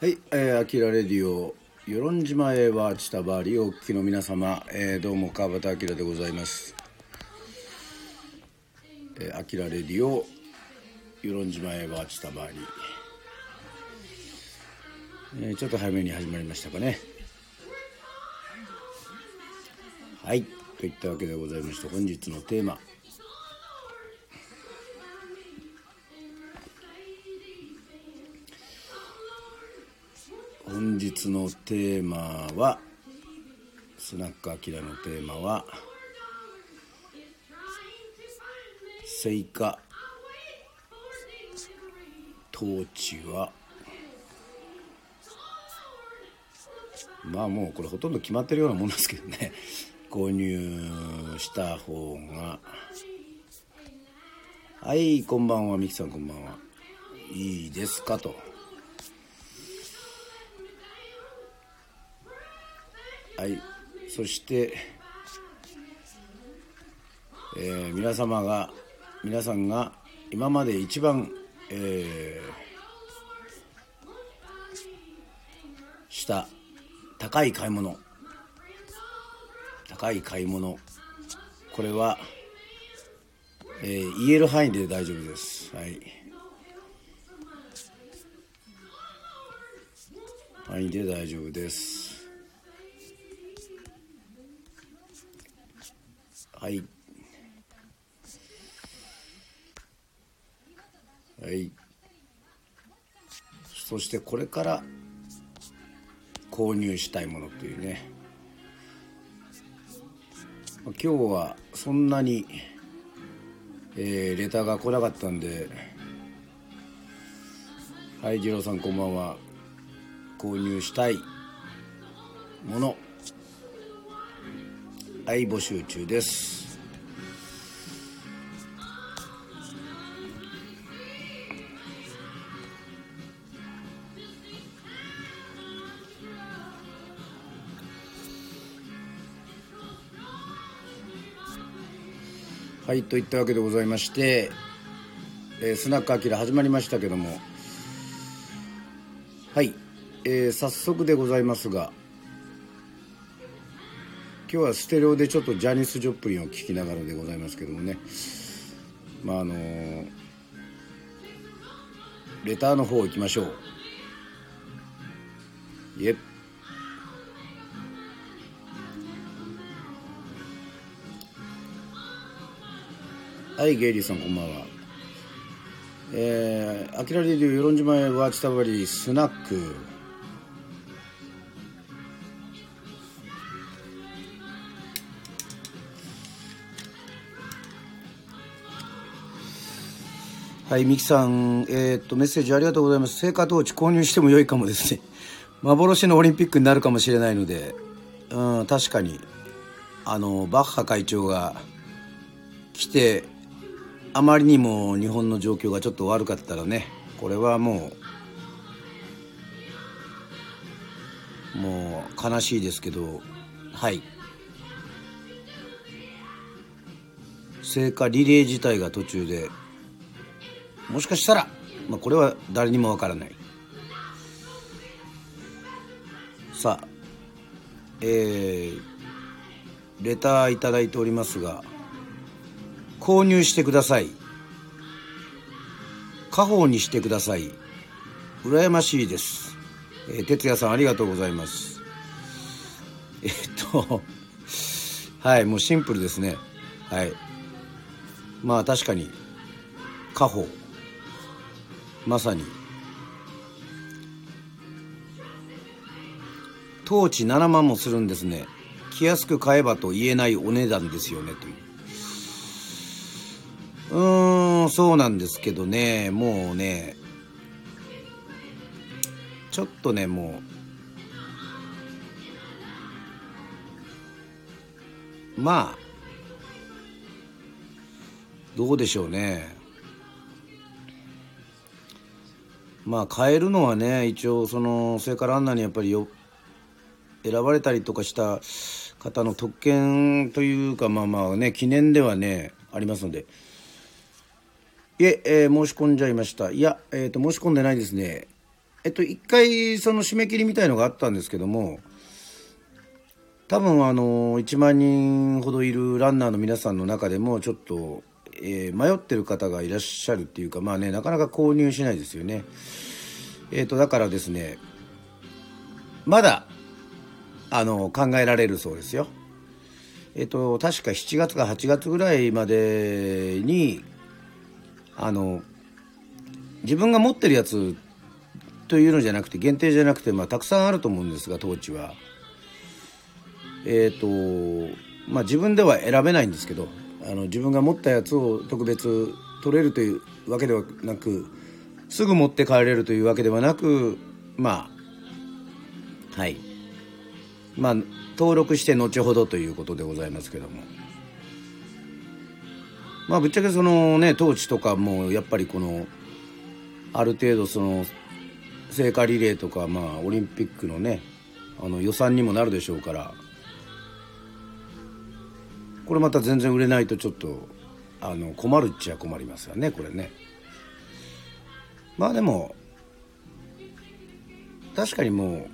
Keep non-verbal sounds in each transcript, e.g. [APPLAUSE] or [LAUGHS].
はい、えー、アキラレディオ、与論島へはチタバリお聞きの皆様、えー、どうも川端明でございます。えー、アキラレディオ、与論島へはチタバリえー、ちょっと早めに始まりましたかね。はい、といったわけでございまして、本日のテーマ。日のテーマはスナックアキラのテーマは聖火統治はまあもうこれほとんど決まってるようなもんですけどね。[LAUGHS] 購入した方が。はいこんばんは。ミキさんこんばんは。いいですかと。はい、そして、えー皆様が皆さんが今まで一番、えーした高い買い物。高い買い物。これは、えー言える範囲で大丈夫です。はい。範囲で大丈夫です。はい。はい。そしてこれから購入したいものというね。今日はそんなに、えーレターが来なかったんで、はい、次郎さんこんばんは。購入したいもの。はい募集中です。はいといったわけでございまして、えースナックアキラ始まりましたけども。はい、えー早速でございますが今日はステレオでちょっとジャニス・ジョプリンを聞きながらでございますけどもね。まああのレターの方行きましょう。いえはいゲイリーさんこんばんは。えー、アキラレディオ与論島へワーチタバリースナック。はい、ミキさん、えーっと、メッセージありがとうございます。聖火トーチ購入しても良いかもですね。[LAUGHS] 幻のオリンピックになるかもしれないので、うん、確かに、あの、バッハ会長が来て、あまりにも日本の状況がちょっと悪かったらね、これはもう、もう悲しいですけど、はい。聖火リレー自体が途中で、もしかしたら、まあ、これは誰にもわからない。さあえー、レターいただいておりますが購入してください。家宝にしてください。羨ましいです、えー哲也さんありがとうございます。えっとはいもうシンプルですね。はい。まあ確かに家宝。まさに。当地7万もするんですね。気安く買えばと言えないお値段ですよねという。うーんそうなんですけどね。もうねちょっとねもう。まあどうでしょうね。まあ変えるのはね一応その聖火ランナーにやっぱりよ選ばれたりとかした方の特権というかまあまあね記念ではねありますので。いええー申し込んじゃいました。いや、えー、と申し込んでないですね。えっと一回その締め切りみたいのがあったんですけども多分あの1万人ほどいるランナーの皆さんの中でもちょっと、えー、迷ってる方がいらっしゃるっていうかまあねなかなか購入しないですよねえっ、とだからですねまだあの考えられるそうですよえっ、と確か7月か8月ぐらいまでにあの自分が持ってるやつというのじゃなくて限定じゃなくて、まあ、たくさんあると思うんですがトーチは。えっ、ー、とまあ自分では選べないんですけどあの自分が持ったやつを特別取れるというわけではなくすぐ持って帰れるというわけではなくまあはい。まあ登録して後ほどということでございますけども。まあぶっちゃけそのねトーチとかもやっぱりこのある程度その聖火リレーとかまあオリンピックのねあの予算にもなるでしょうからこれまた全然売れないとちょっとあの困るっちゃ困りますよねこれね。まあでも確かにも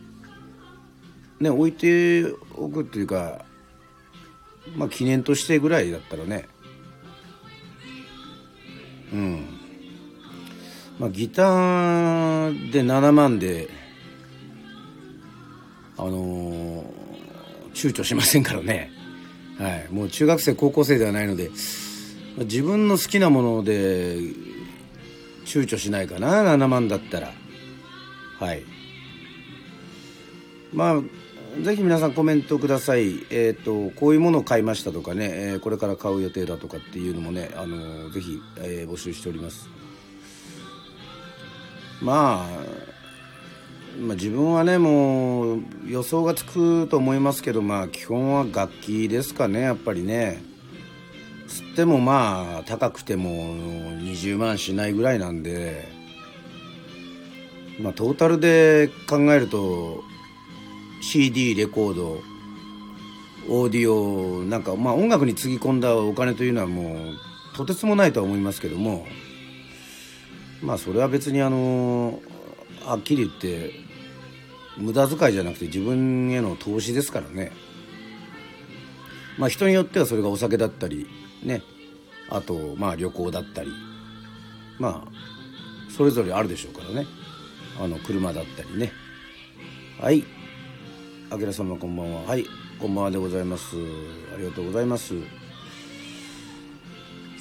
うね置いておくっていうかまあ記念としてぐらいだったらね。うん。まあ、ギターで7万であのー、躊躇しませんからね、はい、もう中学生高校生ではないので自分の好きなもので躊躇しないかな7万だったらはいまあぜひ皆さんコメントください。えっ、ー、と、こういうものを買いましたとかね、えー、これから買う予定だとかっていうのもね、あのー、ぜひ、えー、募集しております。まあ、まあ、自分はねもう予想がつくと思いますけどまあ基本は楽器ですかねやっぱりね。つってもまあ高くても20万しないぐらいなんで。まあトータルで考えると CD レコードオーディオなんかまあ音楽につぎ込んだお金というのはもうとてつもないとは思いますけども。まあそれは別にあのはっきり言って無駄遣いじゃなくて自分への投資ですからね。まあ人によってはそれがお酒だったりね。あとまあ旅行だったり。まあそれぞれあるでしょうからね。あの車だったりね。はい。あきら様こんばんは。はい。こんばんはでございます。ありがとうございます。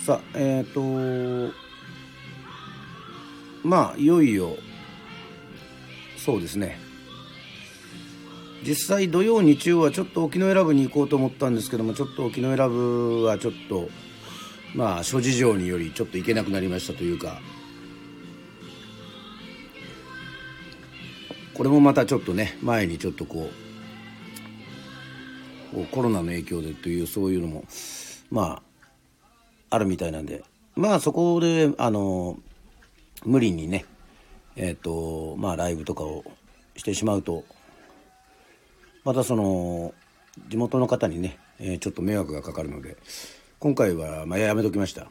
さあえっ、ー、とまあいよいよそうですね。実際土曜日曜はちょっと沖永良部に行こうと思ったんですけどもちょっと沖永良部はちょっとまあ諸事情によりちょっと行けなくなりましたというか。これもまたちょっとね前にちょっとこうコロナの影響でというそういうのもまああるみたいなんで。まあそこであの無理にねえっ、ー、とまあライブとかをしてしまうとまたその地元の方にね、え、ちょっと迷惑がかかるので今回はまあやめときました。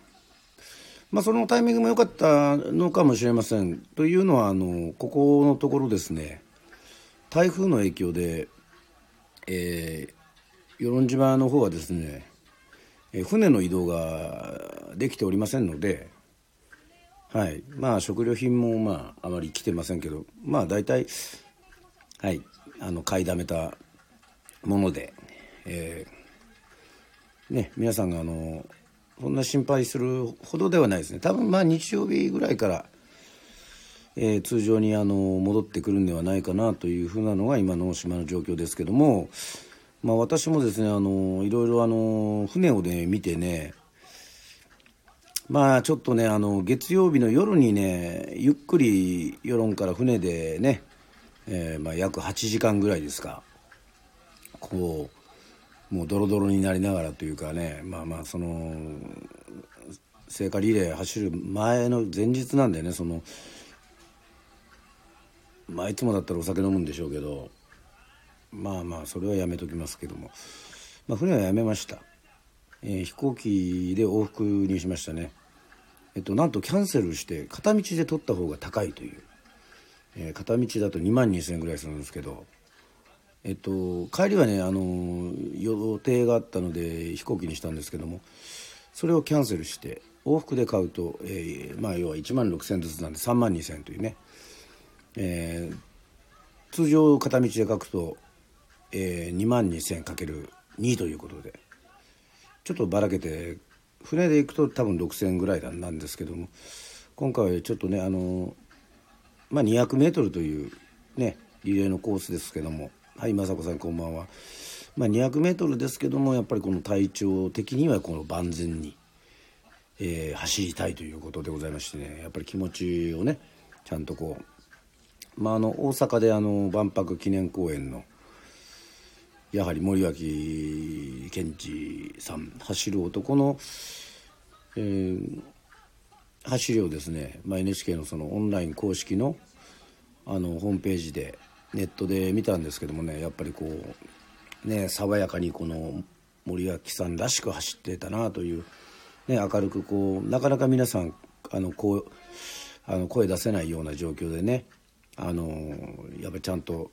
まあ、そのタイミングも良かったのかもしれません。というのはあのここのところですね台風の影響で、えー、与論島の方はですね、えー、船の移動ができておりませんので、はいまあ食料品もまああまり来てませんけどまあ大体はいあの買いだめたもので、えー、ね皆さんがあのそんな心配するほどではないですね。多分まあ日曜日ぐらいから、えー、通常にあの戻ってくるんではないかなというふうなのが今の島の状況ですけどもまあ私もですねあのいろいろあの船をね見てねまあちょっとねあの月曜日の夜にねゆっくり世論から船でね、えー、まあ、約8時間ぐらいですか。こうもうドロドロになりながらというかねまあまあその聖火リレー走る前の前日なんでねそのまあいつもだったらお酒飲むんでしょうけどまあまあそれはやめときますけども、まあ、船はやめました。えー、飛行機で往復にしましたね。えっと、なんとキャンセルして片道で取った方が高いという、えー、片道だと2万2000円ぐらいするんですけどえっと帰りはねあの予定があったので飛行機にしたんですけどもそれをキャンセルして往復で買うと、えー、まあ要は1万6000ずつなんで3万2000というね、えー、通常片道で書くと、えー、2万2000円かける2ということでちょっとばらけて船で行くと多分6,000ぐらいなんですけども今回はちょっとねあのまあ 200m というねリレーのコースですけどもはい雅子さんこんばんは。まあ、200m ですけどもやっぱりこの体調的にはこの万全に、えー、走りたいということでございましてねやっぱり気持ちをねちゃんとこう、まあ、あの大阪であの万博記念公園のやはり森脇健児さん走る男の、えー、走りをですね、まあ、NHK のそのオンライン公式のあのホームページでネットで見たんですけどもねやっぱりこうね爽やかにこの森脇さんらしく走ってたなという、ね、明るくこうなかなか皆さんあのこうあの声出せないような状況でねあのやっぱりちゃんと。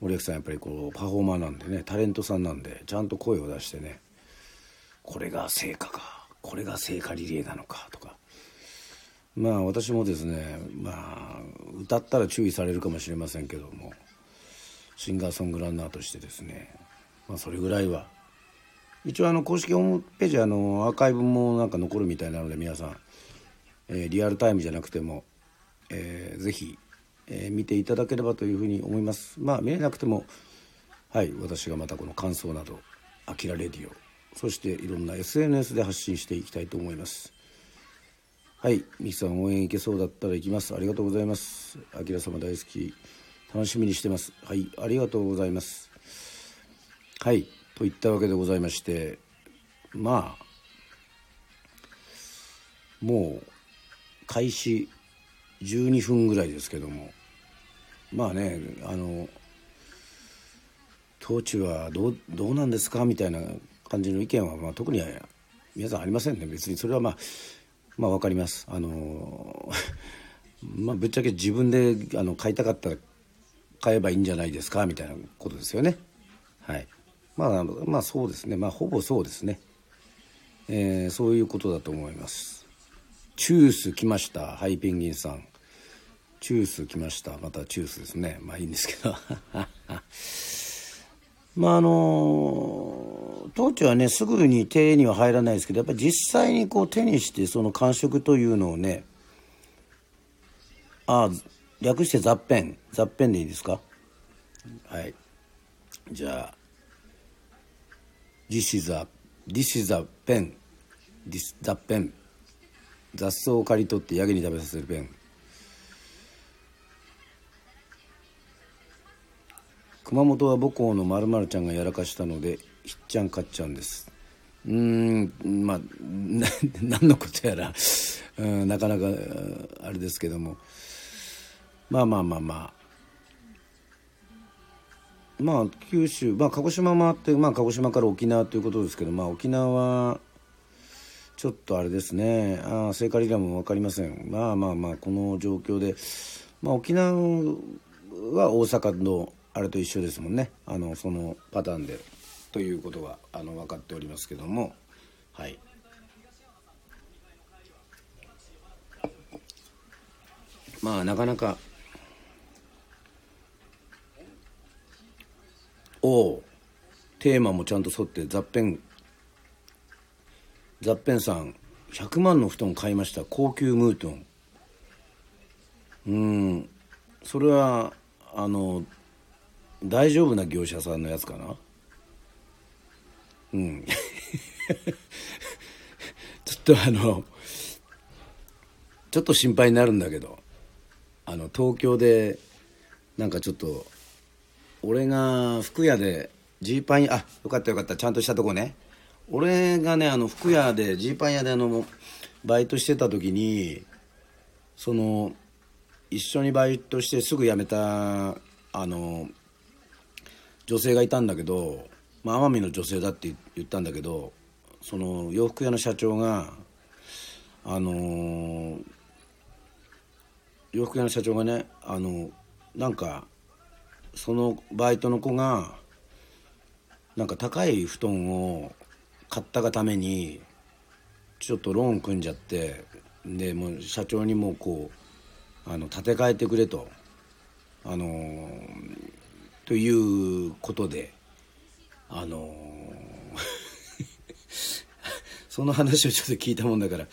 森脇さんやっぱりこうパフォーマーなんでねタレントさんなんでちゃんと声を出してねこれが成果かこれが聖火リレーなのかとかまあ私もですねまあ歌ったら注意されるかもしれませんけどもシンガーソングランナーとしてですねまあそれぐらいは一応あの公式ホームページあのアーカイブもなんか残るみたいなので皆さん、えー、リアルタイムじゃなくても、えー、ぜひえー、見ていただければというふうに思います。まあ見れなくてもはい私がまたこの感想など「あきらレディオ」そしていろんな SNS で発信していきたいと思います。はいミキさん応援行けそうだったら行きます。ありがとうございます。あきら様大好き。楽しみにしてます。はいありがとうございます。はいといったわけでございましてまあもう開始12分ぐらいですけどもまあねあの統治はどうどうなんですか？みたいな感じの意見は、まあ、特に皆さんありませんね。別にそれはまあまあ分かります。あの [LAUGHS] まあぶっちゃけ自分であの買いたかったら買えばいいんじゃないですか？みたいなことですよね。はい。まあまあそうですね。まあほぼそうですね。えー、そういうことだと思います。チュース来ました？ハイペンギンさん。チュース来ました？またチュースですね。まあいいんですけど。[LAUGHS] まああの当地はねすぐに手には入らないですけどやっぱり実際にこう手にしてその感触というのをねあ略して雑片雑片でいいですか？はい。じゃあ This is a This is a pen. This 雑片雑草を刈り取ってヤギに食べさせるペン。熊本は母校のまるちゃんがやらかしたのでひっちゃんかっちゃんです。うーんまあ何のことやら、うん、なかなかあれですけども。まあまあまあまあ。まあ九州まあ鹿児島もあってまあ鹿児島から沖縄ということですけどまあ沖縄はちょっとあれですね。あ聖火リレーも分かりません。まあまあまあこの状況で。まあ沖縄は大阪のあれと一緒ですもんね。あのそのパターンで。ということはあの分かっておりますけども。はい。まあなかなかおおテーマもちゃんと沿って雑片雑片さん100万の布団買いました。高級ムートン。うん。それはあの大丈夫な業者さんのやつかな。うん。[LAUGHS] ちょっとあのちょっと心配になるんだけどあの東京でなんかちょっと俺が服屋でジーパン屋あよかったよかったちゃんとしたとこね。俺がねあの服屋でジーパン屋であのバイトしてた時にその一緒にバイトしてすぐ辞めたあの女性がいたんだけど、まあ、奄美の女性だって言ったんだけどその洋服屋の社長があのー、洋服屋の社長がねあのなんかそのバイトの子がなんか高い布団を買ったがためにちょっとローン組んじゃってでもう社長にもうこうあの建て替えてくれとあのーということで。あのー [LAUGHS] その話をちょっと聞いたもんだから。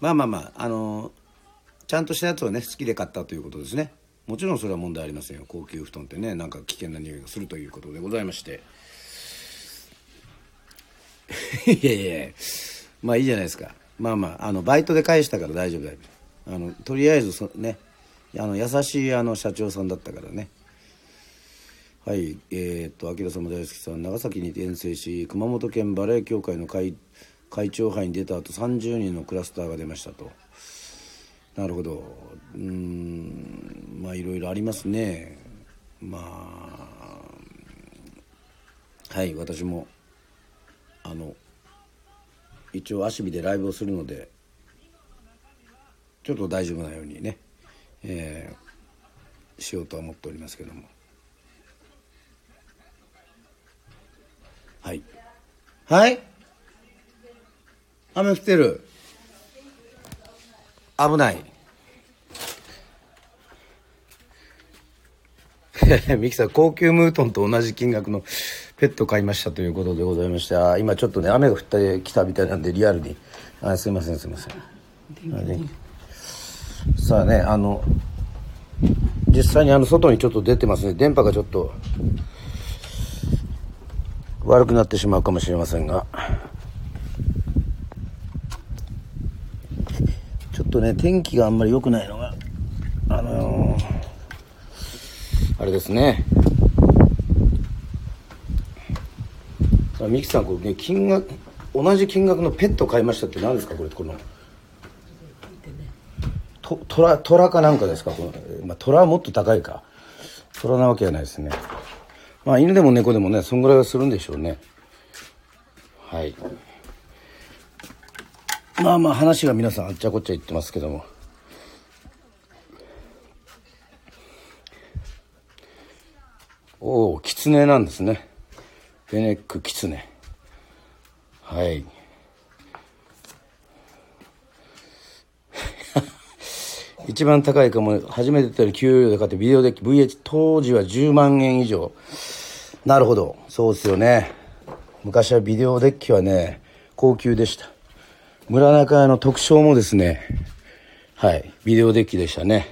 まあまあまああのーちゃんとしたやつをね好きで買ったということですね。もちろんそれは問題ありませんよ。高級布団ってねなんか危険な匂いがするということでございまして。[LAUGHS] いやいやまあいいじゃないですか。まあまああのバイトで返したから大丈夫だよ。あのとりあえずそね。あの優しいあの社長さんだったからね。はいえー、っと明様大好きさん長崎に転生し熊本県バレエ協会の会会長杯に出た後30人のクラスターが出ましたと。なるほど。うんまあいろいろありますね。まあはい私もあの一応足火でライブをするのでちょっと大丈夫なようにね、えーしようとは思っておりますけども。はい。はい？雨降ってる。危ない。[LAUGHS] ミキさん高級ムートンと同じ金額のペット買いましたということでございましてあ今ちょっとね雨が降ってきたみたいなんでリアルに。あすいませんすいません。さあねあの実際にあの外にちょっと出てますね。電波がちょっと悪くなってしまうかもしれませんが。ちょっとね天気があんまり良くないのがあのーあれですね。さあミキさんこれね金額同じ金額のペット買いましたって何ですか？これこの。と虎虎かなんかですか？この、まあ、虎はもっと高いか。虎なわけじゃないですね。まあ犬でも猫でもねそんぐらいはするんでしょうね。はい。まあまあ話が皆さんあっちゃこっちゃ言ってますけども。おお狐なんですね。ベネック狐。はい。一番高いかも初めてたよ給料で買ってビデオデッキ VH 当時は10万円以上。なるほど。そうですよね。昔はビデオデッキはね高級でした。村中屋の特徴もですね。はい。ビデオデッキでしたね。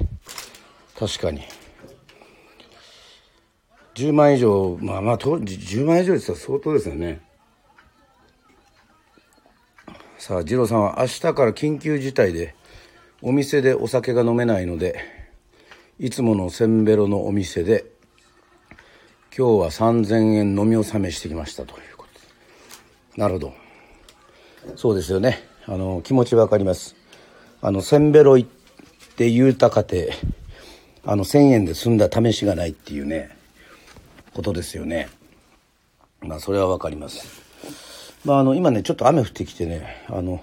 確かに。10万以上まあまあ当時10万以上ですら相当ですよね。さあ二郎さんは明日から緊急事態でお店でお酒が飲めないのでいつものせんべろのお店で今日は3000円飲み納めしてきましたということ。なるほど。そうですよね。あの気持ちわかります。あのせんべろ行って言うたかてあの1000円で済んだ試しがないっていうねことですよね。まあそれはわかります。まああの今ねちょっと雨降ってきてねあの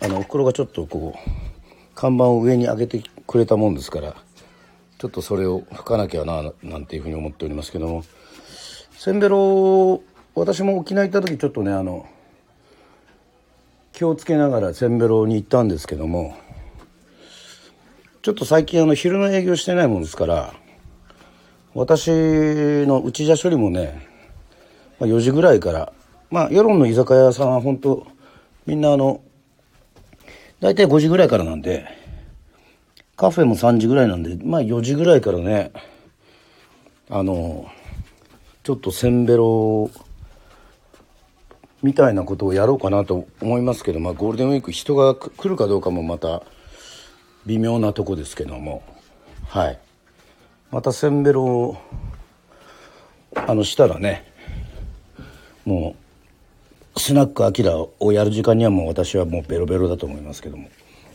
あのおふくろがちょっとこう看板を上に上げてくれたもんですからちょっとそれを吹かなきゃななんていうふうに思っておりますけども。せんべろ私も沖縄行った時ちょっとねあの気をつけながらせんべろに行ったんですけどもちょっと最近あの昼の営業してないもんですから私の内茶処理もね、まあ、4時ぐらいからまあ世論の居酒屋さんは本当みんなあの大体5時ぐらいからなんでカフェも3時ぐらいなんでまあ4時ぐらいからねあのちょっとせんべろみたいなことをやろうかなと思いますけど、まあ、ゴールデンウィーク人が来るかどうかもまた微妙なとこですけどもはい。またせんべろをあのしたらねもうスナックアキラをやる時間にはもう私はもうベロベロだと思いますけども。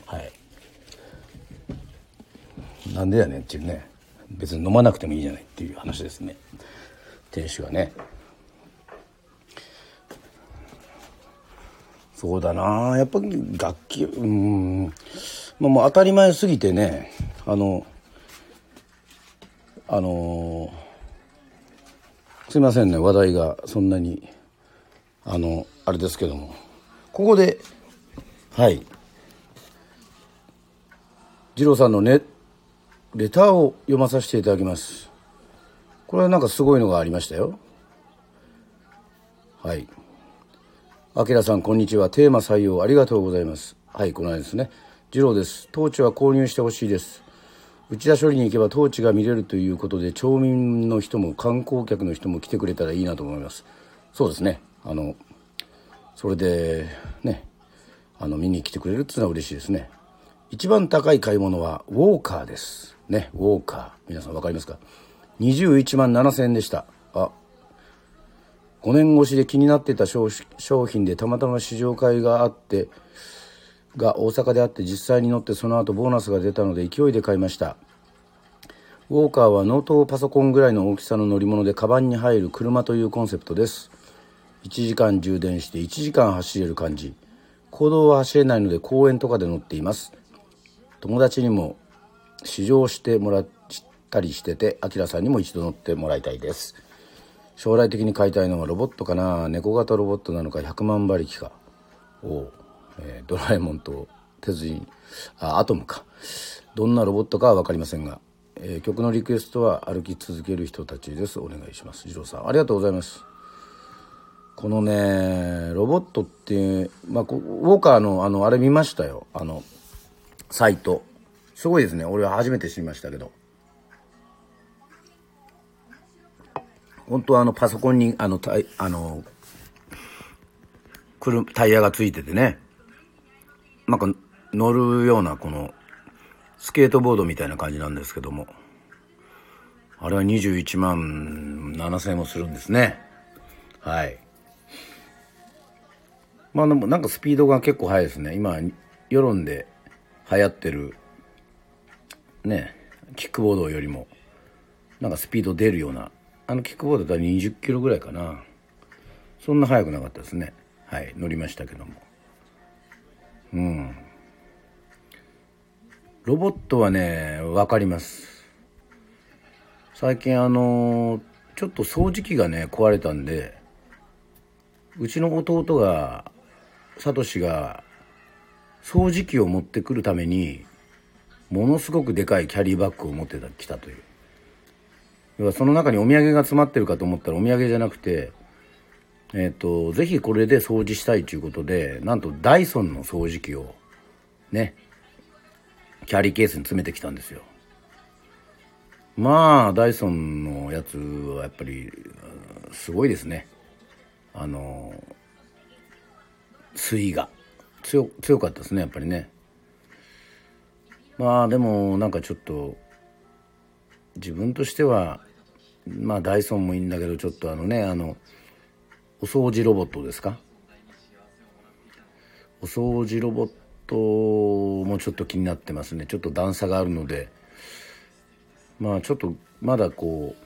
はい。なんでやねんっていうね。別に飲まなくてもいいじゃないっていう話ですね。店主がね。そうだな。やっぱ楽器うん。まあ、もう当たり前すぎてね。あのあのすいませんね。話題がそんなにあのあれですけども。ここで。はい。二郎さんのねレターを読まさせていただきます。これはなんかすごいのがありましたよ。はい。あきらさんこんにちは。テーマ採用ありがとうございます。はいこの間ですね。次郎です。トーチは購入してほしいです。内田処理に行けばトーチが見れるということで町民の人も観光客の人も来てくれたらいいなと思います。そうですね。あのそれでねあの見に来てくれるっていうのは嬉しいですね。一番高い買い物はウォーカーですね。ウォーカー。皆さん分かりますか？21万7000円でした。あ5年越しで気になってた商品でたまたま試乗会があってが大阪であって実際に乗ってその後ボーナスが出たので勢いで買いました。ウォーカーはノートパソコンぐらいの大きさの乗り物でカバンに入る車というコンセプトです。1時間充電して1時間走れる感じ。公道は走れないので公園とかで乗っています。友達にも試乗してもらったりしててあきらさんにも一度乗ってもらいたいです。将来的に買いたいのはロボットかな。猫型ロボットなのか100万馬力か。おおえー、ドラえもんと鉄人あアトムか。どんなロボットかは分かりませんが、えー、曲のリクエストは歩き続ける人たちです。お願いします。次郎さんありがとうございます。このねロボットって、まあ、ウォーカーのあのあれ見ましたよ。あのサイト。すごいですね。俺は初めて知りましたけど。本当はあのパソコンにあのタイあのタイヤがついててね。なんか乗るようなこのスケートボードみたいな感じなんですけども。あれは21万7000円もするんですね。はい。まあでもなんかスピードが結構速いですね。今世論で流行ってるねキックボードよりもなんかスピード出るようなあのキックボードだったら20キロぐらいかな。そんな速くなかったですね。はい乗りましたけども。うん。ロボットはね分かります。最近あのちょっと掃除機がね壊れたんでうちの弟がサトシが掃除機を持ってくるためにものすごくでかいキャリーバッグを持ってきたという要はその中にお土産が詰まってるかと思ったらお土産じゃなくてえっ、ー、と、ぜひこれで掃除したいということで、なんとダイソンの掃除機を、ね、キャリーケースに詰めてきたんですよ。まあ、ダイソンのやつはやっぱり、すごいですね。あの、水が。強、強かったですね、やっぱりね。まあ、でも、なんかちょっと、自分としては、まあ、ダイソンもいいんだけど、ちょっとあのね、あの、お掃除ロボットですか？お掃除ロボットもちょっと気になってますねちょっと段差があるのでまあちょっとまだこう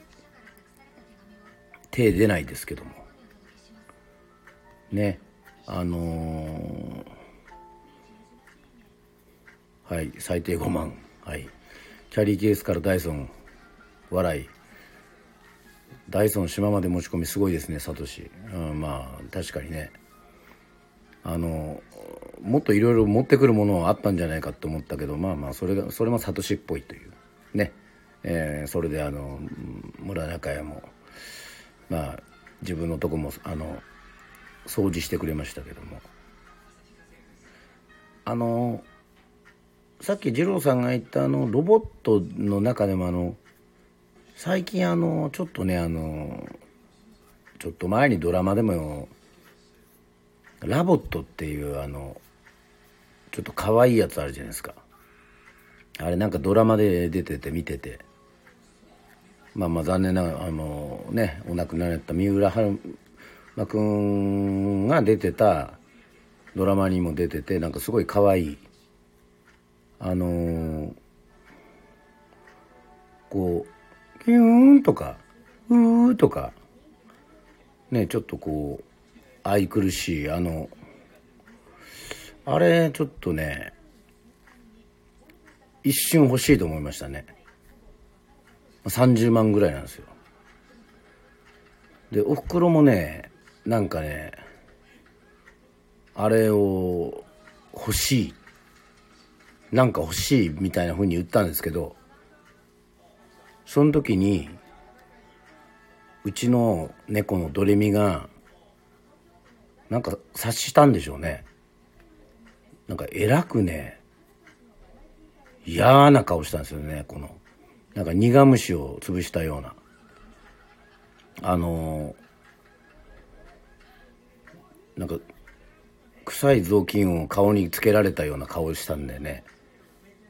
手出ないですけどもねあのー、はい最低5万。はい。キャリーケースからダイソン笑い。ダイソン島まで持ち込みすごいですねサトシ、うん、まあ確かにね。あのもっといろいろ持ってくるものはあったんじゃないかと思ったけどまあまあそれがそれもサトシっぽいという。ね、えー、それであの村中屋もまあ自分のとこもあの掃除してくれましたけども。あのさっき二郎さんが言ったあのロボットの中でもあの最近あのちょっとねあのちょっと前にドラマでも「ラボット」っていうあのちょっと可愛いやつあるじゃないですか。あれなんかドラマで出てて見てて。まあまあ残念ながらあのねお亡くなりになった三浦春馬くんが出てたドラマにも出ててなんかすごい可愛いあのこうヒューンとか、うーとか、ね、ちょっとこう、愛くるしい、あの、あれ、ちょっとね、一瞬欲しいと思いましたね。30万ぐらいなんですよ。でおふくろもねなんかねあれを欲しい。なんか欲しいみたいな風に言ったんですけどその時にうちの猫のドレミがなんか察したんでしょうね。なんか偉くね嫌な顔したんですよねこの。なんか苦虫を潰したような。あのなんか臭い雑巾を顔につけられたような顔をしたんでね。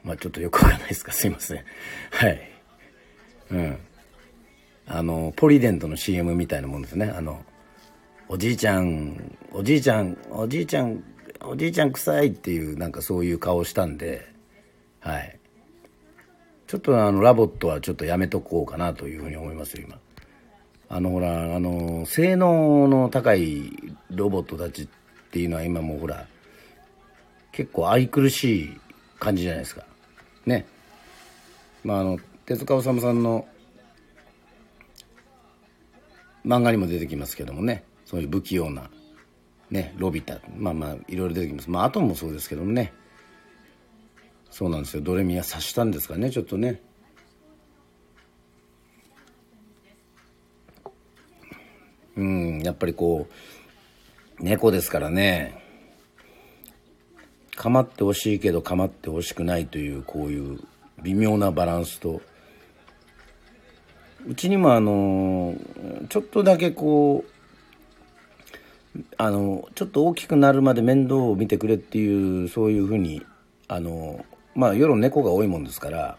まあちょっとよくわかんないですか。すいません。はい。うん。あのポリデントの CM みたいなもんですね。あのおじいちゃんおじいちゃんおじいちゃんおじいちゃん臭いっていうなんかそういう顔をしたんで。はい。ちょっとあのラボットはちょっとやめとこうかなというふうに思いますよ今。あのほらあの性能の高いロボットたちっていうのは今もうほら結構愛くるしい感じじゃないですか。ね。まああの手塚治虫さんの漫画にも出てきますけどもね。そういう不器用なねロビタ。まあまあいろいろ出てきます。まあアトムもそうですけどもね。そうなんですよ。ドレミは察したんですかねちょっとね。うんやっぱりこう猫ですからね。構ってほしいけど構ってほしくないというこういう微妙なバランスと。うちにもあのちょっとだけこうあのちょっと大きくなるまで面倒を見てくれっていうそういうふうにあのまあ世猫が多いもんですから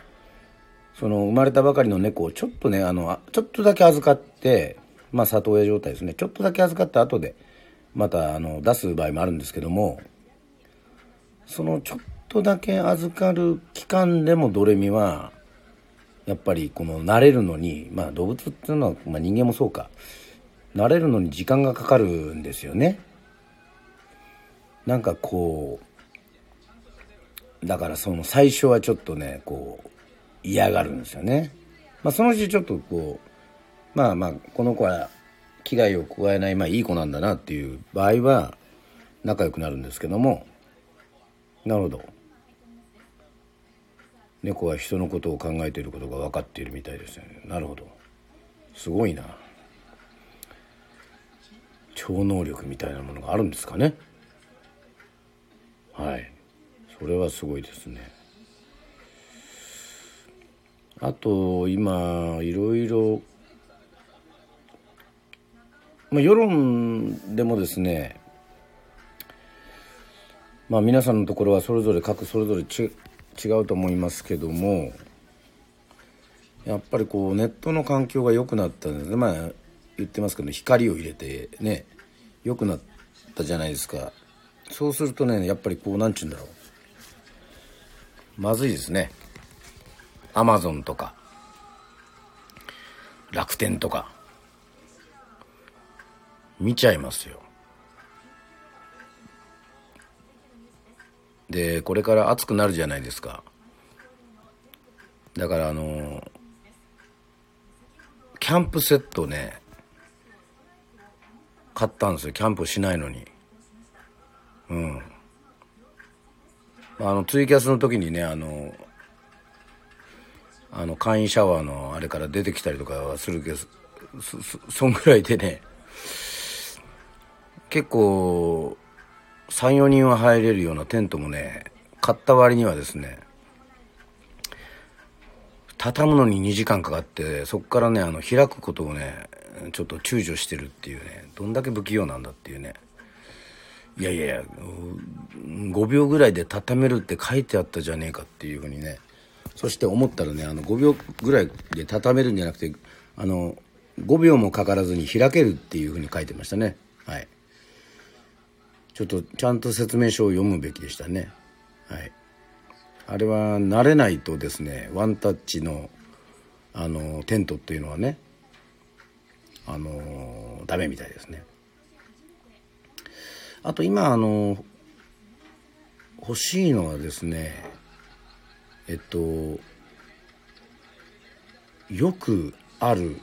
その生まれたばかりの猫をちょっとねあのちょっとだけ預かってまあ里親状態ですねちょっとだけ預かった後でまたあの出す場合もあるんですけどもそのちょっとだけ預かる期間でもドレミはやっぱりこの慣れるのにまあ動物っていうのは、まあ、人間もそうか慣れるのに時間がかかるんですよね。なんかこうだからその最初はちょっとねこう嫌がるんですよね。まあ、そのうちちょっとこうまあまあこの子は危害を加えないまあいい子なんだなっていう場合は仲良くなるんですけども。なるほど。猫は人のことを考えていることが分かっているみたいですよね。なるほど。すごいな。超能力みたいなものがあるんですかね。はい。それはすごいですね。あと今いろいろまあ世論でもですねまあ皆さんのところはそれぞれ各それぞれち違うと思いますけどもやっぱりこうネットの環境が良くなったんですまあ言ってますけど光を入れてね良くなったじゃないですか。そうするとねやっぱりこうなんちゅうんだろう。まずいですね。アマゾンとか楽天とか。見ちゃいますよ。でこれから暑くなるじゃないですか。だからあのキャンプセットね買ったんですよ。キャンプしないのに。うん。あのツイキャスの時にねあのあの簡易シャワーのあれから出てきたりとかはするけどそそ [LAUGHS] そんぐらいでね結構34人は入れるようなテントもね買った割にはですね畳むのに2時間かかってそこからねあの開くことをねちょっと躊躇してるっていうねどんだけ不器用なんだっていうね。いやいやいや5秒ぐらいで畳めるって書いてあったじゃねえかっていうふうにねそして思ったらねあの5秒ぐらいで畳めるんじゃなくてあの5秒もかからずに開けるっていうふうに書いてましたね。はい。ちょっとちゃんと説明書を読むべきでしたね。はい。あれは慣れないとですねワンタッチのあのテントっていうのはねあのダメみたいですね。あと今あの欲しいのはですねえっとよくある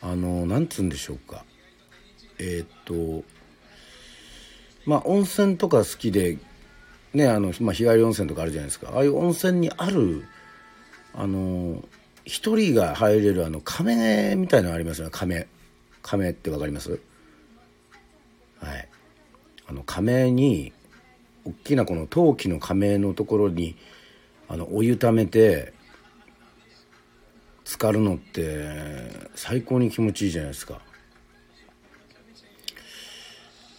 あのなんつうんでしょうか。えっとまあ温泉とか好きでねあの、まあ、日帰り温泉とかあるじゃないですか。ああいう温泉にあるあの一人が入れるあの亀みたいなのありますよね。亀。亀ってわかります？はい。あの亀に大きなこの陶器の亀のところにあのお湯ためて浸かるのって最高に気持ちいいじゃないですか。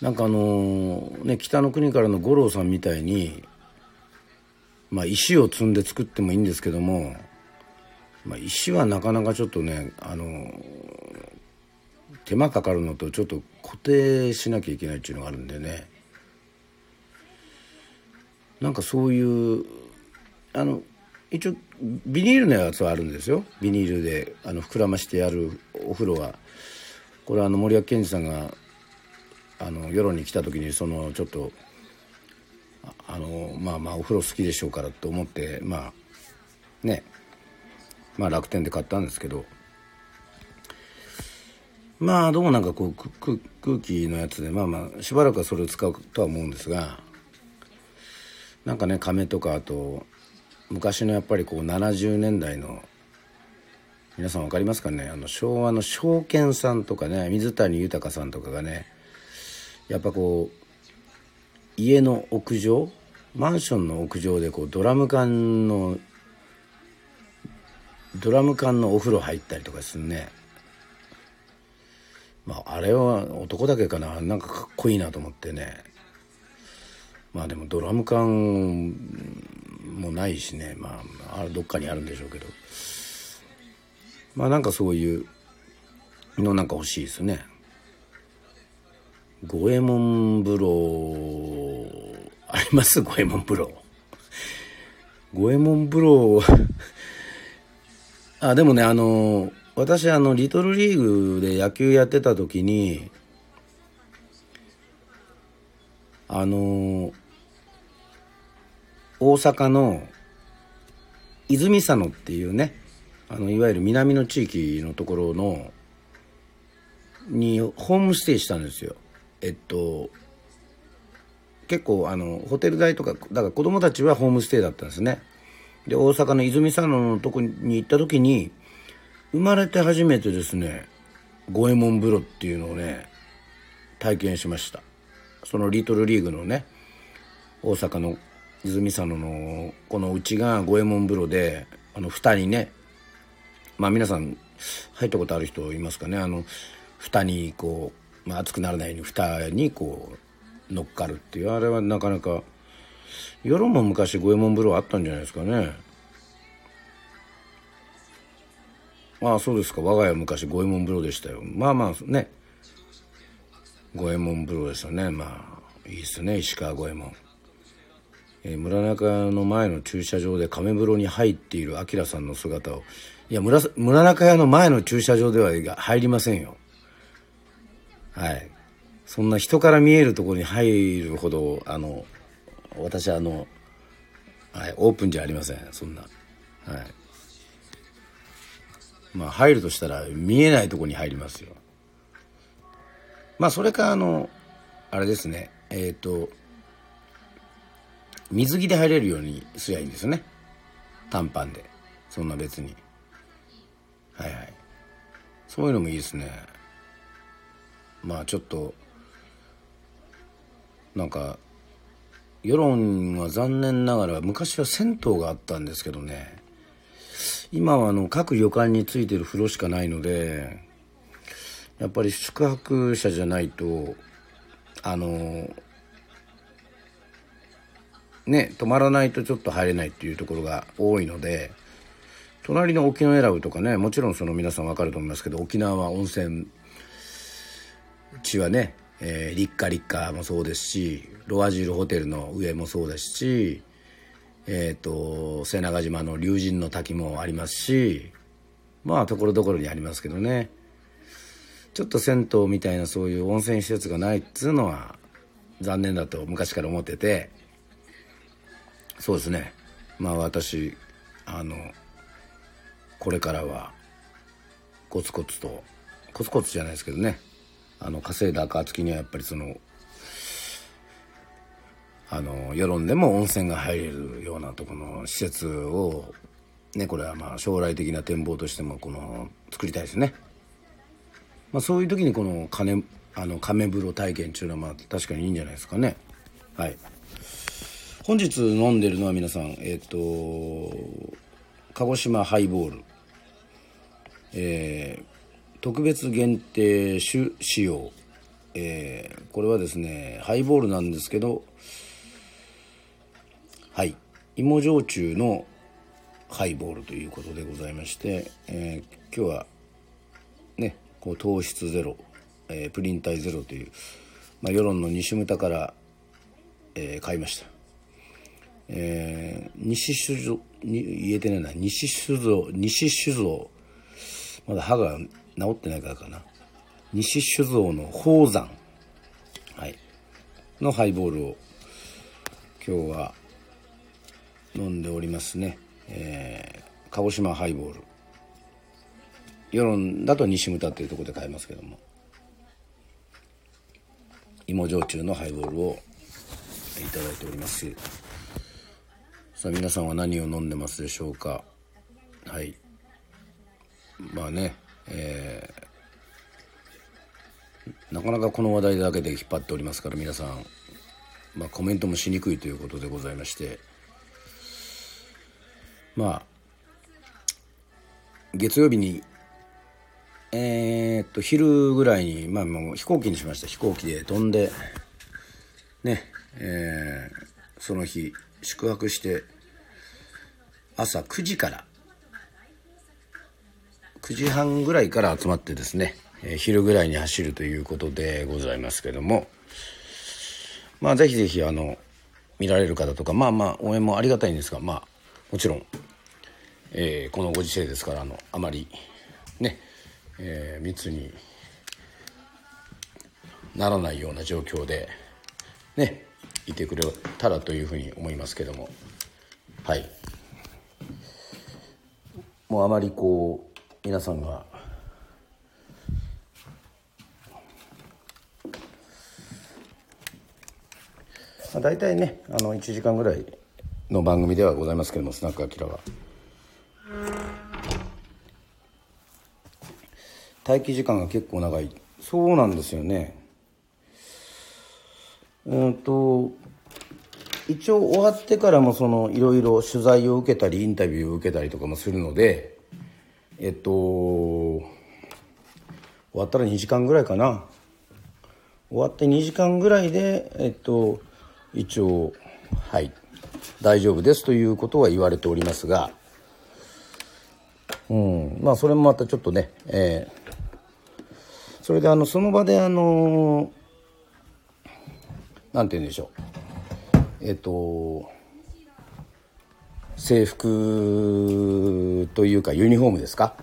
なんかあのね北の国からの五郎さんみたいにまあ石を積んで作ってもいいんですけども、まあ、石はなかなかちょっとねあの手間かかるのとちょっと固定しなきゃいけないっていうのがあるんでね。なんかそういうあの一応ビニールのやつはあるんですよ。ビニールであの膨らましてやるお風呂は。これはあの森脇健児さんがあの世論に来た時にそのちょっとあのまあまあお風呂好きでしょうからと思ってまあねまあ楽天で買ったんですけどまあどうもなんかこう空気のやつでまあまあしばらくはそれを使うとは思うんですがなんかね亀とかあと昔のやっぱりこう70年代の皆さん分かりますかね？あの昭和の証券さんとかね水谷豊さんとかがねやっぱこう家の屋上マンションの屋上でこうドラム缶のドラム缶のお風呂入ったりとかするね。まああれは男だけかな。なんかかっこいいなと思ってね。まあでもドラム缶もないしね。まああどっかにあるんでしょうけど。まあなんかそういうのなんか欲しいですね。五右衛門風呂あります？五右衛門風呂。五右衛門風呂。あでもねあの私あのリトルリーグで野球やってた時にあの大阪の泉佐野っていうねあのいわゆる南の地域のところのにホームステイしたんですよ。えっと結構あのホテル代とかだから子供たちはホームステイだったんですね。で大阪の泉佐野のとこに行った時に生まれて初めてですね五右衛門風呂っていうのをね体験しました。そのリトルリーグのね大阪の泉佐野のこのうちが五右衛門風呂であの蓋にねまあ皆さん入ったことある人いますかね。あの蓋にこう、まあ、熱くならないように蓋にこう乗っかるっていう。あれはなかなか世論も昔五右衛門風呂あったんじゃないですかね。ああそうですか。我が家は昔五右衛門風呂でしたよ。まあまあね。五右衛門風呂ですよね。まあいいっすね。石川五右衛門。え、村中の前の駐車場で亀風呂に入っている明さんの姿を。いや村村中屋の前の駐車場では入りませんよ。はい。そんな人から見えるところに入るほどあの私あの、はい、オープンじゃありません。そんな。はい。まあ入るとしたら見えないとこに入りますよ。まあそれかあのあれですね。えっ、ー、と水着で入れるようにすりゃいいんですよね。短パンで。そんな別に。はいはい。そういうのもいいですね。まあちょっとなんか世論は残念ながら昔は銭湯があったんですけどね。今はあの各旅館についてる風呂しかないのでやっぱり宿泊者じゃないとあのね泊まらないとちょっと入れないっていうところが多いので隣の沖永良部とかねもちろんその皆さん分かると思いますけど沖縄は温泉地はね、えー、立夏立夏もそうですしロアジールホテルの上もそうですしえっ、ー、と瀬長島の龍神の滝もありますしまあところどころにありますけどね。ちょっと銭湯みたいなそういう温泉施設がないっつうのは残念だと昔から思っててそうですね。まあ私あのこれからはコツコツとコツコツじゃないですけどね。あの稼いだ暁にはやっぱりそのあの世論でも温泉が入れるようなとこの施設をねこれはまあ将来的な展望としてもこの作りたいですね。まあ、そういう時にこの金あの亀風呂体験っていうのはまあ確かにいいんじゃないですかね。はい。本日飲んでるのは皆さんえっ、ー、と鹿児島ハイボール、えー、特別限定酒使用、えー、これはですねハイボールなんですけどはい。芋焼酎のハイボールということでございまして、えー、今日はねこう糖質ゼロ、えー、プリン体ゼロという、まあ、世論の西牟田から、えー、買いました。えー、西酒造に言えてないな。西酒造西酒造。まだ歯が治ってないからかな。西酒造の宝山。はい。のハイボールを今日は飲んでおりますね、えー、鹿児島ハイボール。世論だと西牟田っていうところで買えますけども。芋焼酎のハイボールをいただいております。さあ皆さんは何を飲んでますでしょうか。はい。まあね。えー、なかなかこの話題だけで引っ張っておりますから皆さん、まあ、コメントもしにくいということでございましてまあ月曜日にえー、っと昼ぐらいにまあもう飛行機にしました。飛行機で飛んでねえー、その日宿泊して朝9時から9時半ぐらいから集まってですね、え、昼ぐらいに走るということでございますけどもまあぜひぜひあの見られる方とかまあまあ応援もありがたいんですがまあもちろん、えー、このご時世ですからあのあまりね、えー、密にならないような状況でねいてくれたらというふうに思いますけどもはい。もうあまりこう皆さんが。まあ、大体ねあの1時間ぐらいの番組ではございますけどもスナックアキラは。待機時間が結構長い。そうなんですよね。うんと一応終わってからもそのいろいろ取材を受けたりインタビューを受けたりとかもするのでえっと終わったら2時間ぐらいかな。終わって2時間ぐらいでえっと一応はい大丈夫ですということは言われておりますが。うんまあそれもまたちょっとねえー、それであのその場であのなんて言うんでしょう。えっと制服というかユニフォームですか？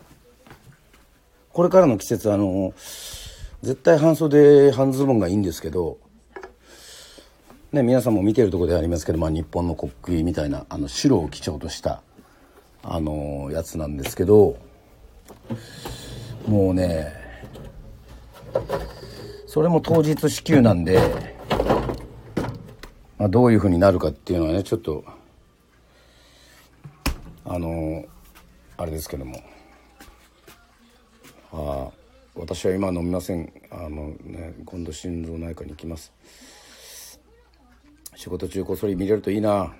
これからの季節あの絶対半袖半ズボンがいいんですけどね皆さんも見てるとこでありますけど、まあ、日本の国旗みたいなあの白を基調としたあのやつなんですけどもうねそれも当日支給なんでまあ、どういうふうになるかっていうのはねちょっとあのあれですけども。ああ私は今飲みません。あのね今度心臓内科に行きます。仕事中こっそり見れるといいな。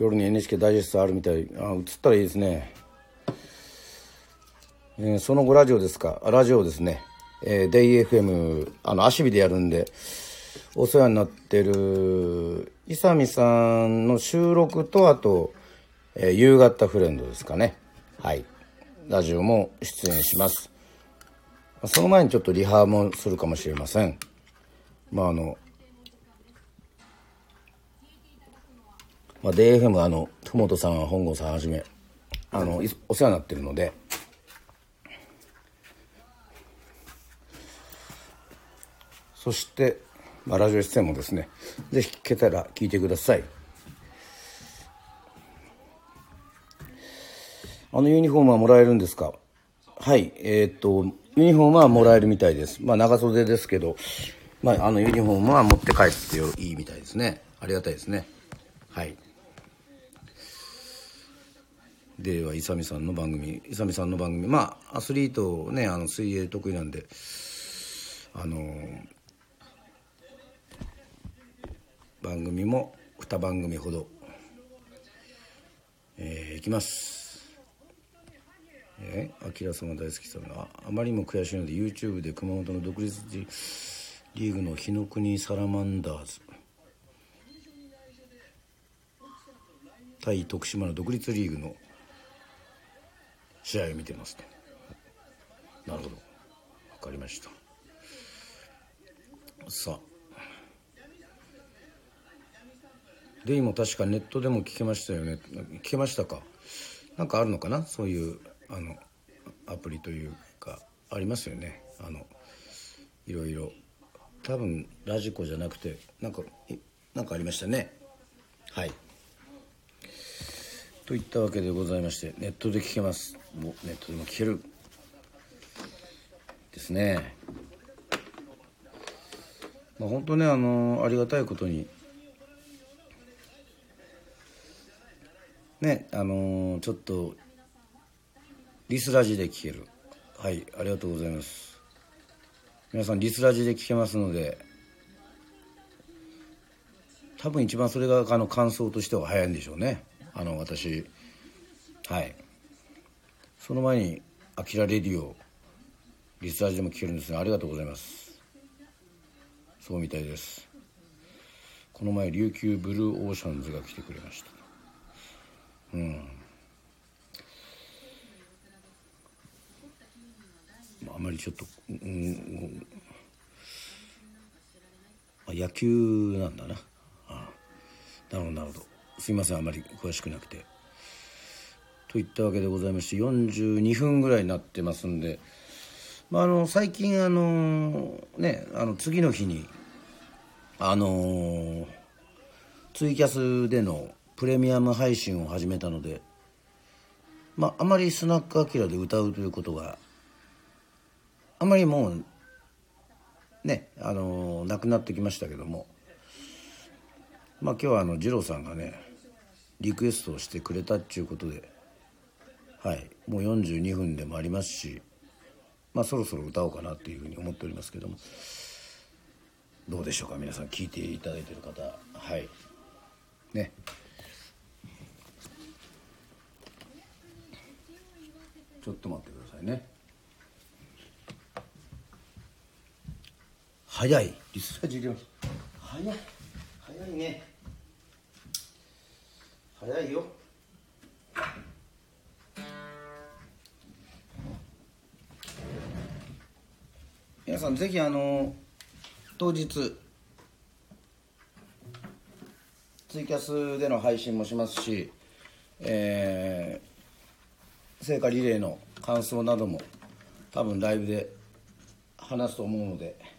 夜に NHK ダイジェストあるみたい。あ映ったらいいですね、えー、その後ラジオですか。ラジオですね、えー、デイ FM あの足火でやるんで。お世話になってる伊佐美さんの収録とあと、えー、夕方フレンドですかね。はい。ラジオも出演します。その前にちょっとリハもするかもしれません。まああのまあ、DFM あの福本さん本郷さんはじめあのお世話になってるので。そしてまあ、ラジオ出演もですね、ぜひ聞けたら聞いてください。あのユニフォームはもらえるんですか？はいえー、っとユニフォームはもらえるみたいです。まあ長袖ですけどまああのユニフォームは持って帰っていいみたいですね。ありがたいですね。はい。では勇さんの番組勇さんの番組まあアスリートねあの水泳得意なんであの番組も2番組ほどえー、いきます。えー、アキラ様大好きさんがあまりにも悔しいので YouTube で熊本の独立リーグの日の国サラマンダーズ。対徳島の独立リーグの試合を見てますと。なるほど。分かりました。さあ。デイも確かネットでも聞けましたよね。聞けましたか。なんかあるのかな？そういうあのアプリというかありますよね。あのいろいろ。多分ラジコじゃなくてなんかなんかありましたね。はい。といったわけでございましてネットで聞けます。もネットでも聞ける。ですね。まあ本当ねあのありがたいことに。ねあのちょっとリスラジで聞ける。はいありがとうございます。皆さんリスラジで聞けますので多分一番それがあの感想としては早いんでしょうね。あの私。はい。その前に「あきらレディオ」リスタージでも聞けるんですねありがとうございます。そうみたいです。この前琉球ブルーオーシャンズが来てくれました。うん。あまりちょっと、うん、野球なんだな。あなるほどなるほど。すいませんあまり詳しくなくて。といったわけでございまして42分ぐらいになってますんで、まあ、あの最近あのねあの次の日にあのツイキャスでのプレミアム配信を始めたのでまああまりスナックアキラで歌うということがあまりもうねあのなくなってきましたけども。まあ今日はあの二郎さんがねリクエストをしてくれたっていうことではいもう42分でもありますしまあそろそろ歌おうかなっていうふうに思っておりますけども。どうでしょうか皆さん聞いていただいてる方。はい。ね。ちょっと待ってくださいね。早い。リスラジ早い早いね。早いよ。皆さんぜひあの当日ツイキャスでの配信もしますし、えー、聖火リレーの感想なども多分ライブで話すと思うので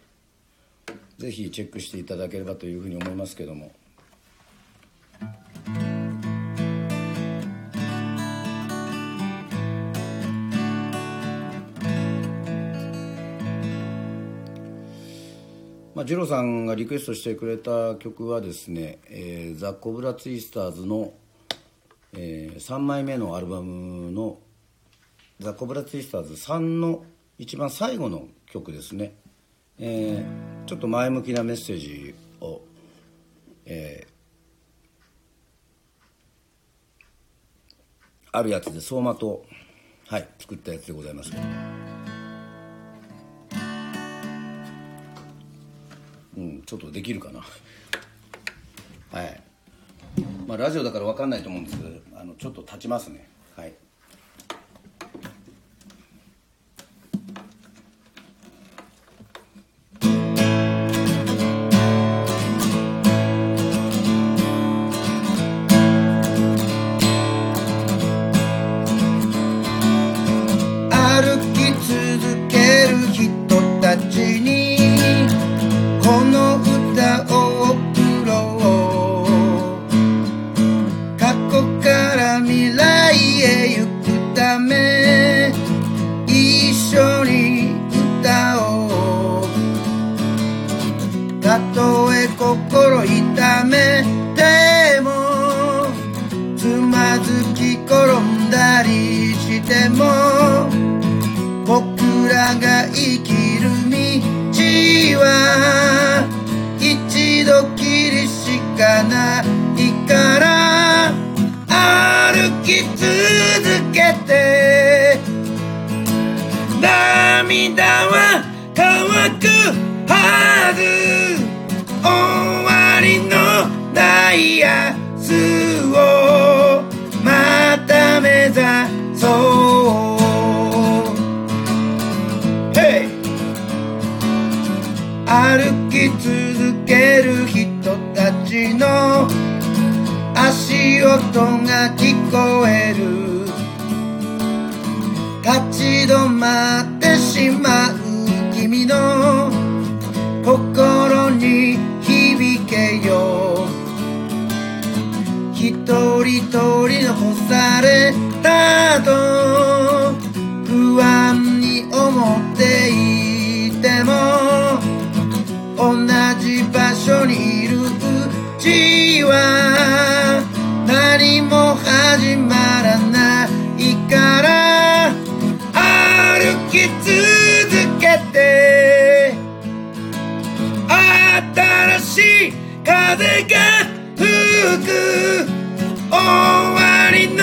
ぜひチェックしていただければというふうに思いますけども。まあ、ジローさんがリクエストしてくれた曲はですね、えー、ザ・コブラツイスターズの、えー、3枚目のアルバムの「ザ・コブラツイスターズ3」の一番最後の曲ですね、えー、ちょっと前向きなメッセージを、えー、あるやつで相馬と、はい、作ったやつでございますけど。うんちょっとできるかな。はい。まあラジオだから分かんないと思うんですけどあのちょっと立ちますね。はい。たとえ心痛めてもつまずき転んだりしても僕らが生きる道は音が聞こえる。立ち止まってしまう君の心に響けよ。一人一人残されたと不安に思っていても同じ場所にいるうちはも始まらないから歩き続けて新しい風が吹く終わりの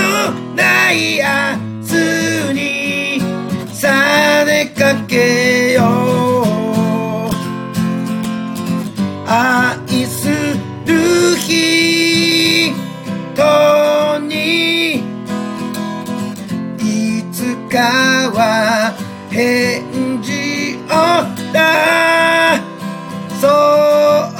ない明日にさあ出かけよう。は返事をだそう。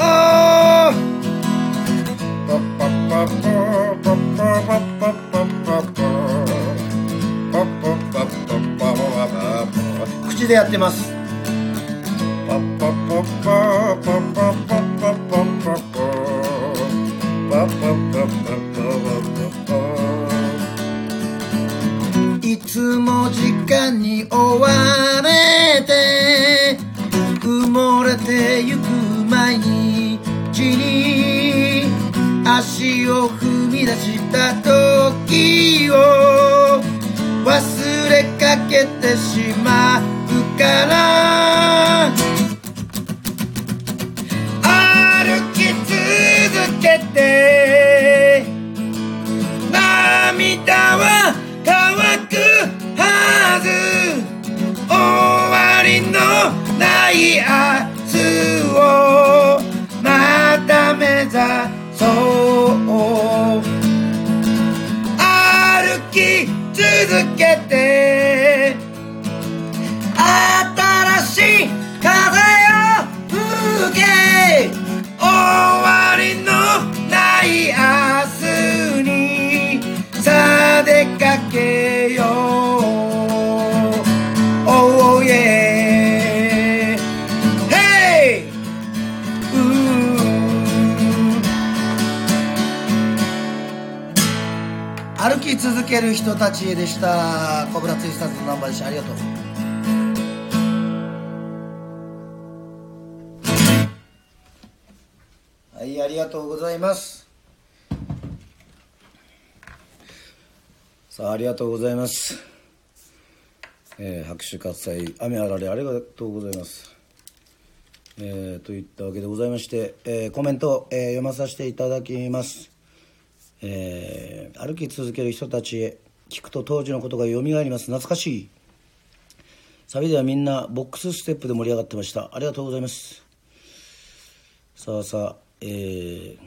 口でやってます。いつも時間に追われて埋もれてゆく毎日に足を踏み出した時を忘れかけてしまうからける人たちでした。コブラツイスターズのナンバーでした。ありがとう。はいありがとうございます。さあありがとうございます。えー拍手喝采。雨あられありがとうございます。えーといったわけでございまして、えーコメント、えー読まさせていただきます。えー歩き続ける人たちへ聞くと当時のことがよみがえります。懐かしい。サビではみんなボックスステップで盛り上がってました。ありがとうございます。さあさあえー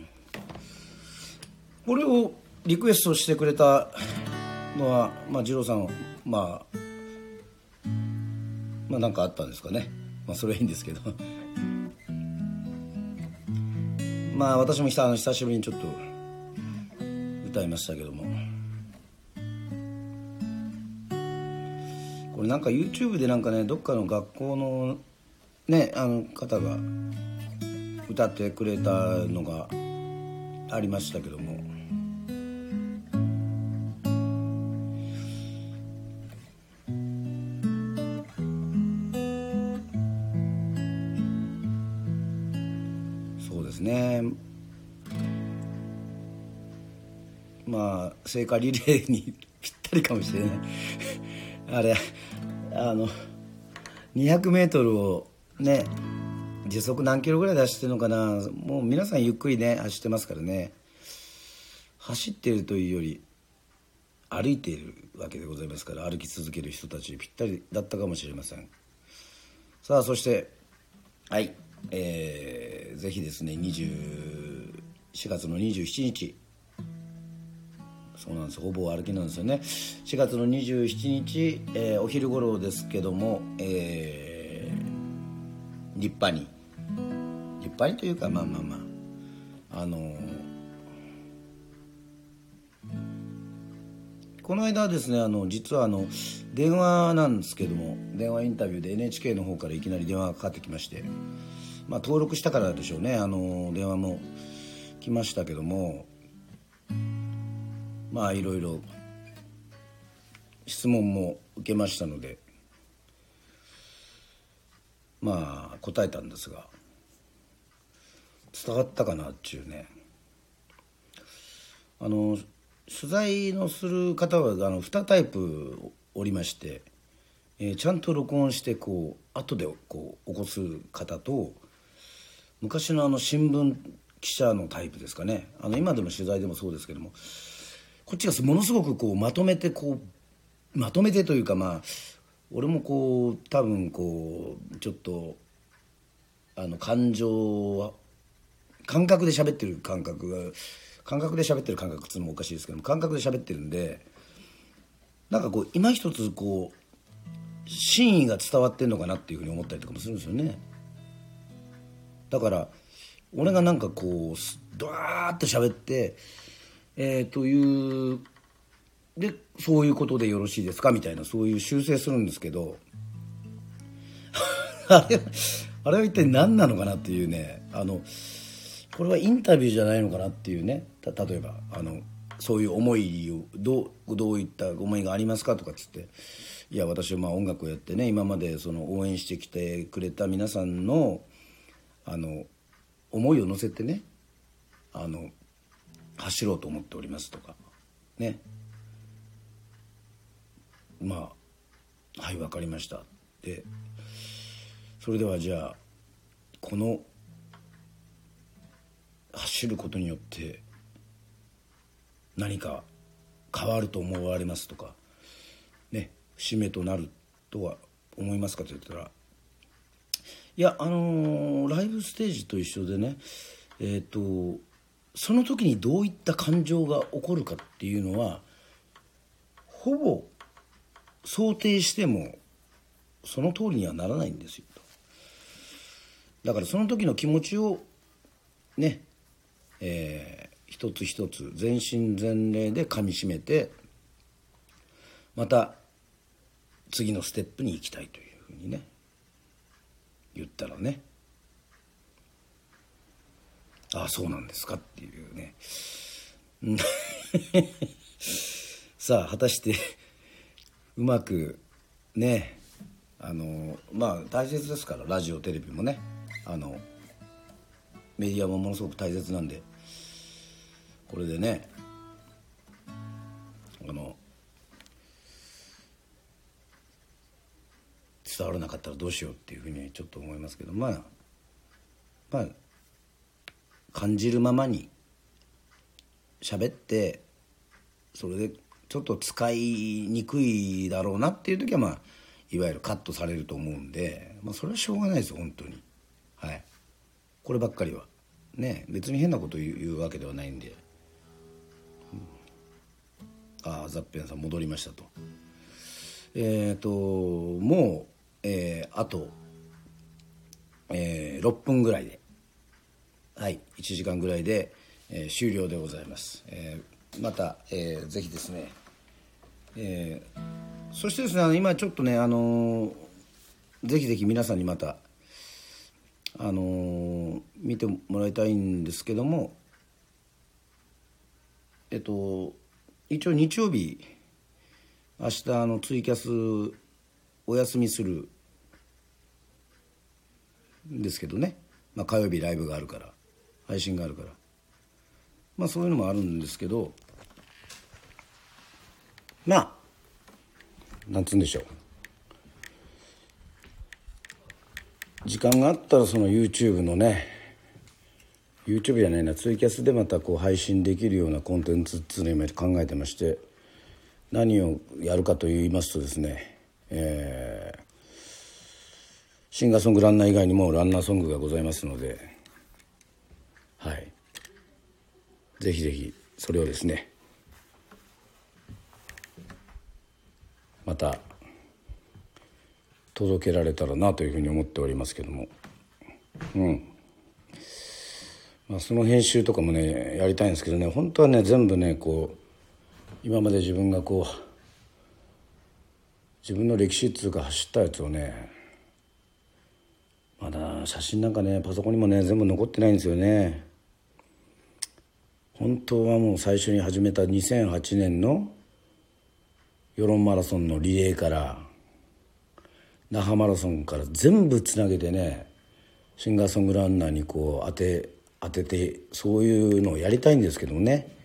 これをリクエストしてくれたのはまあ二郎さんまあまあなんかあったんですかね。まあそれはいいんですけど。まあ私も久あの久しぶりにちょっと歌いましたけども。これなんか YouTube でなんかねどっかの学校のねあの方が歌ってくれたのがありましたけども。そうですね。まあ聖火リレーに [LAUGHS] ぴったりかもしれない。あれあの 200m をね時速何キロぐらい出してるのかな。もう皆さんゆっくりね走ってますからね。走ってるというより歩いているわけでございますから歩き続ける人たちにぴったりだったかもしれません。さあそしてはいえー、ぜひですね24月の27日そうなんです。ほぼ歩きなんですよね。4月の27日、えー、お昼頃ですけども、えー、立派に。立派にというかまあまあまあ。あのーこの間ですねあの実はあの電話なんですけども電話インタビューで NHK の方からいきなり電話がかかってきまして、まあ、登録したからでしょうね。あの電話も来ましたけどもまあいろいろ質問も受けましたのでまあ答えたんですが伝わったかなっちゅうね。あの取材のする方はあの2タイプおりまして、えー、ちゃんと録音してこう後でこう起こす方と昔のあの新聞記者のタイプですかね。あの今でも取材でもそうですけどもこっちがものすごくこうまとめてこうまとめてというかまあ俺もこう多分こうちょっとあの感情は感覚で喋ってる感覚が感覚で喋ってる感覚っつうのもおかしいですけども感覚で喋ってるんでなんかこう今一つこう真意が伝わってんのかなっていうふうに思ったりとかもするんですよね。だから俺がなんかこうドワーッと喋ってえー、というでそういうことでよろしいですか？みたいなそういう修正するんですけど。[LAUGHS] あれあれは一体何なのかなっていうね。あのこれはインタビューじゃないのかなっていうね。例えばあのそういう思いをどうどういった思いがありますかとかっつって。いや私はまあ音楽をやってね今までその応援してきてくれた皆さんのあの思いを乗せてねあの走ろうと思っておりますとか。ね。まあはい分かりました。でそれではじゃあこの走ることによって何か変わると思われますとか。ね。節目となるとは思いますか？と言ったら。いやあのー、ライブステージと一緒でねえっ、ー、とその時にどういった感情が起こるかっていうのはほぼ想定してもその通りにはならないんですよ。だからその時の気持ちをねえー、一つ一つ全身全霊でかみしめてまた次のステップに行きたいというふうにね言ったらねああそうなんですかっていうね。[LAUGHS] さあ果たしてうまくねあのまあ大切ですからラジオテレビもね。あのメディアもものすごく大切なんで。これでねあの伝わらなかったらどうしようっていうふうにちょっと思いますけどまあまあ感じるままに喋ってそれでちょっと使いにくいだろうなっていう時はまあいわゆるカットされると思うんで、まあ、それはしょうがないです本当に。はい。こればっかりは。ね別に変なこと言うわけではないんで、うん、ああザッペンさん戻りましたと。えっ、ー、ともう、えー、あと、えー、6分ぐらいではい1時間ぐらいで、えー、終了でございます、えー、また、えー、ぜひですねえー、そしてですね今ちょっとねあの、ぜひぜひ皆さんにまたあの、見てもらいたいんですけどもえっと一応日曜日明日のツイキャスお休みするんですけどね、まあ、火曜日ライブがあるから。配信があるから。まあそういうのもあるんですけどまあなんつうんでしょう。時間があったらその YouTube のね YouTube じゃないなツイキャスでまたこう配信できるようなコンテンツっていうのを今考えてまして何をやるかと言いますとですね、えー、シンガーソングランナー以外にもランナーソングがございますのではいぜひぜひそれをですねまた届けられたらなというふうに思っておりますけども。うん。まあその編集とかもねやりたいんですけどね本当はね全部ねこう今まで自分がこう自分の歴史っていうか走ったやつをねまだ写真なんかねパソコンにもね全部残ってないんですよね。本当はもう最初に始めた2008年の世論マラソンのリレーから那覇マラソンから全部つなげてねシンガーソングランナーにこう当て当ててそういうのをやりたいんですけどもね。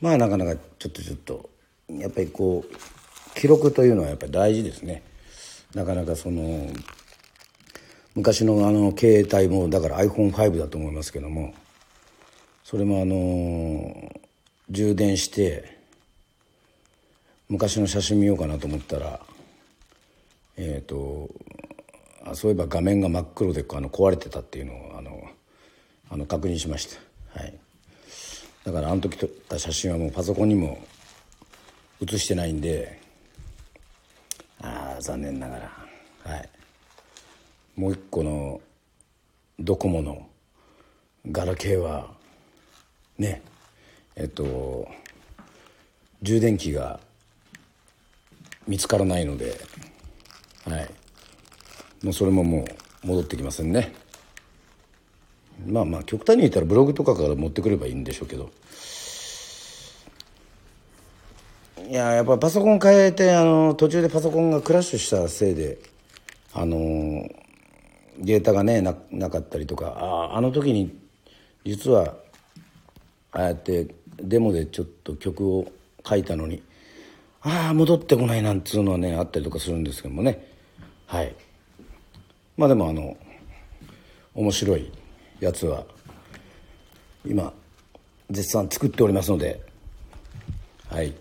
まあなかなかちょっとちょっとやっぱりこう記録というのはやっぱり大事ですね。なかなかその昔のあの携帯もだから iPhone5 だと思いますけども。それもあの充電して昔の写真見ようかなと思ったらえっ、ー、とあそういえば画面が真っ黒であの壊れてたっていうのをあのあの確認しました、はい、だからあの時撮った写真はもうパソコンにも写してないんでああ残念ながら。はい。もう一個のドコモのガラケーはね。えっと充電器が見つからないのではい。もうそれももう戻ってきませんね。まあまあ極端に言ったらブログとかから持ってくればいいんでしょうけど。いややっぱパソコン変えてあの途中でパソコンがクラッシュしたせいであのデータがねななかったりとかああの時に実はああやってデモでちょっと曲を書いたのにああ戻ってこないなんつうのはねあったりとかするんですけどもね。はい。まあでもあの面白いやつは今絶賛作っておりますのではい。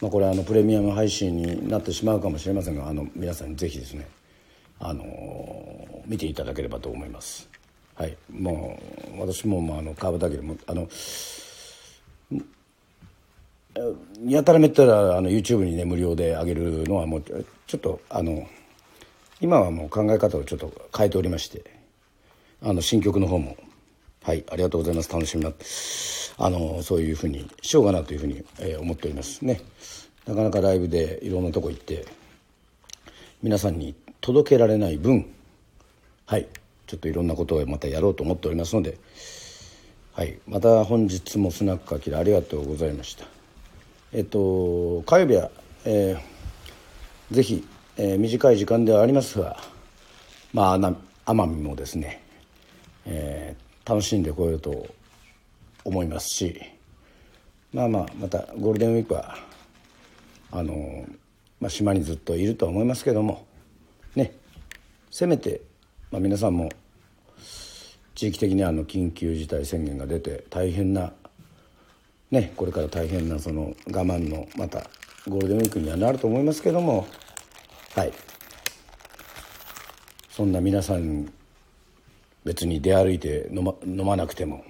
まあこれあのプレミアム配信になってしまうかもしれませんがあの皆さんにぜひですねあの見ていただければと思います。はい。もう私もまああの川端明もあのやたらめったらあの YouTube にね無料で上げるのはもうちょっとあの今はもう考え方をちょっと変えておりましてあの新曲の方もはいありがとうございます。楽しみなあのそういうふうにしようかなというふうに、えー、思っておりますね。なかなかライブでいろんなとこ行って皆さんに届けられない分はい。ちょっといろんなことをまたやろうと思っておりますのではい。また本日もスナックあきらありがとうございました。えっと火曜日は、えー、ぜひ、えー、短い時間ではありますがまあ奄美もですね、えー、楽しんでこようと思いますしまあまあまたゴールデンウィークはあの、まあ、島にずっといるとは思いますけどもね。せめて、まあ、皆さんも地域的にあの緊急事態宣言が出て大変なね、これから大変なその我慢のまたゴールデンウィークにはなると思いますけどもはい。そんな皆さん別に出歩いて飲ま飲まなくても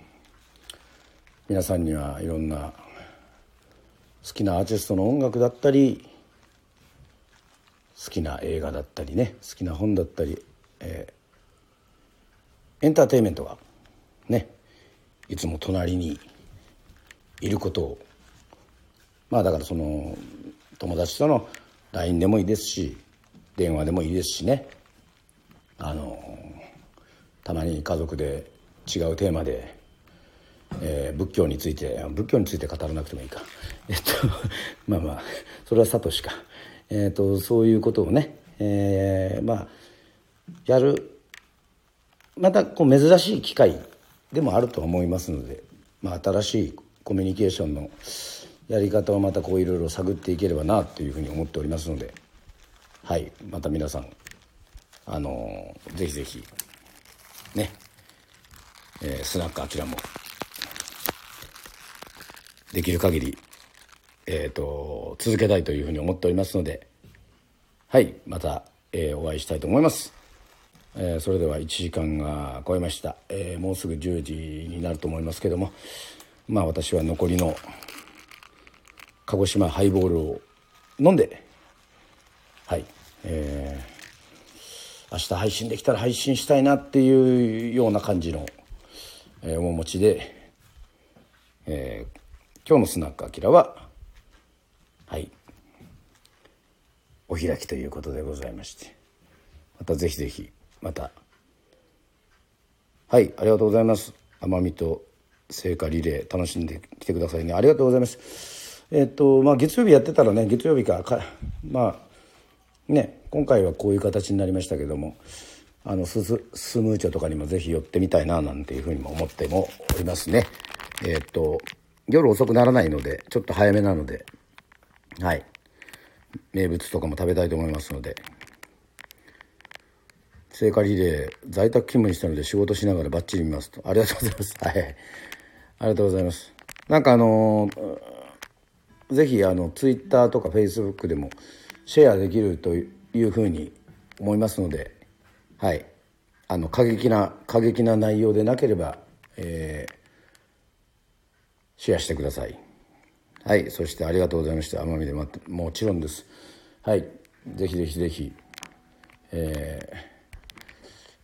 皆さんにはいろんな好きなアーティストの音楽だったり好きな映画だったりね好きな本だったり、えー、エンターテインメントがねいつも隣にいることをまあだからその友達との LINE でもいいですし電話でもいいですしね。あのたまに家族で違うテーマで、えー、仏教について仏教について語らなくてもいいか。えっと [LAUGHS] まあまあそれはサトシか。えっとそういうことをね、えー、まあやるまたこう珍しい機会でもあるとは思いますので、まあ、新しいコミュニケーションのやり方をまたこういろいろ探っていければなというふうに思っておりますのではいまた皆さんあのぜひぜひね、えー、スナックあきらもできる限りえーと、続けたいというふうに思っておりますのではいまた、えー、お会いしたいと思います、えー、それでは1時間が超えました、えー、もうすぐ10時になると思いますけども。まあ私は残りの鹿児島ハイボールを飲んではいえー、明日配信できたら配信したいなっていうような感じの、えー、面持ちで、えー、今日のスナックアキラははいお開きということでございまして。またぜひぜひまた。はいありがとうございます。奄美と聖火リレー楽しんできてくださいね。ありがとうございます。えっ、とまあ月曜日やってたらね月曜日かかまあね今回はこういう形になりましたけどもあのスススムーチョとかにもぜひ寄ってみたいななんていうふうにも思ってもおりますね。えっ、と夜遅くならないのでちょっと早めなのではい。名物とかも食べたいと思いますので聖火リレー在宅勤務にしたので仕事しながらバッチリ見ますと。ありがとうございます。はい。ありがとうございます。なんかあのー、ぜひあのツイッターとかフェイスブックでもシェアできるというふうに思いますのではい。あの過激な過激な内容でなければ、えー、シェアしてください。はい。そしてありがとうございました。奄美でももちろんです。はい。ぜひぜひぜひえー、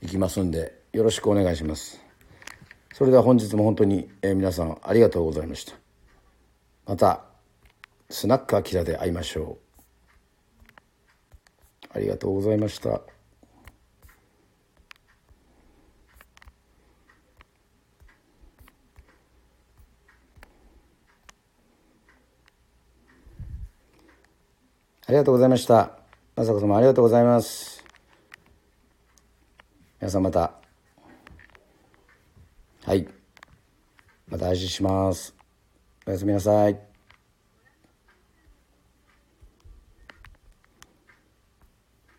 行きますんでよろしくお願いしますそれでは本日も本当に、えー、皆さんありがとうございましたまたスナックアキラで会いましょうありがとうございました。ありがとうございました。まさこ様ありがとうございます。皆さんまた。はい。また配信します。おやすみなさい。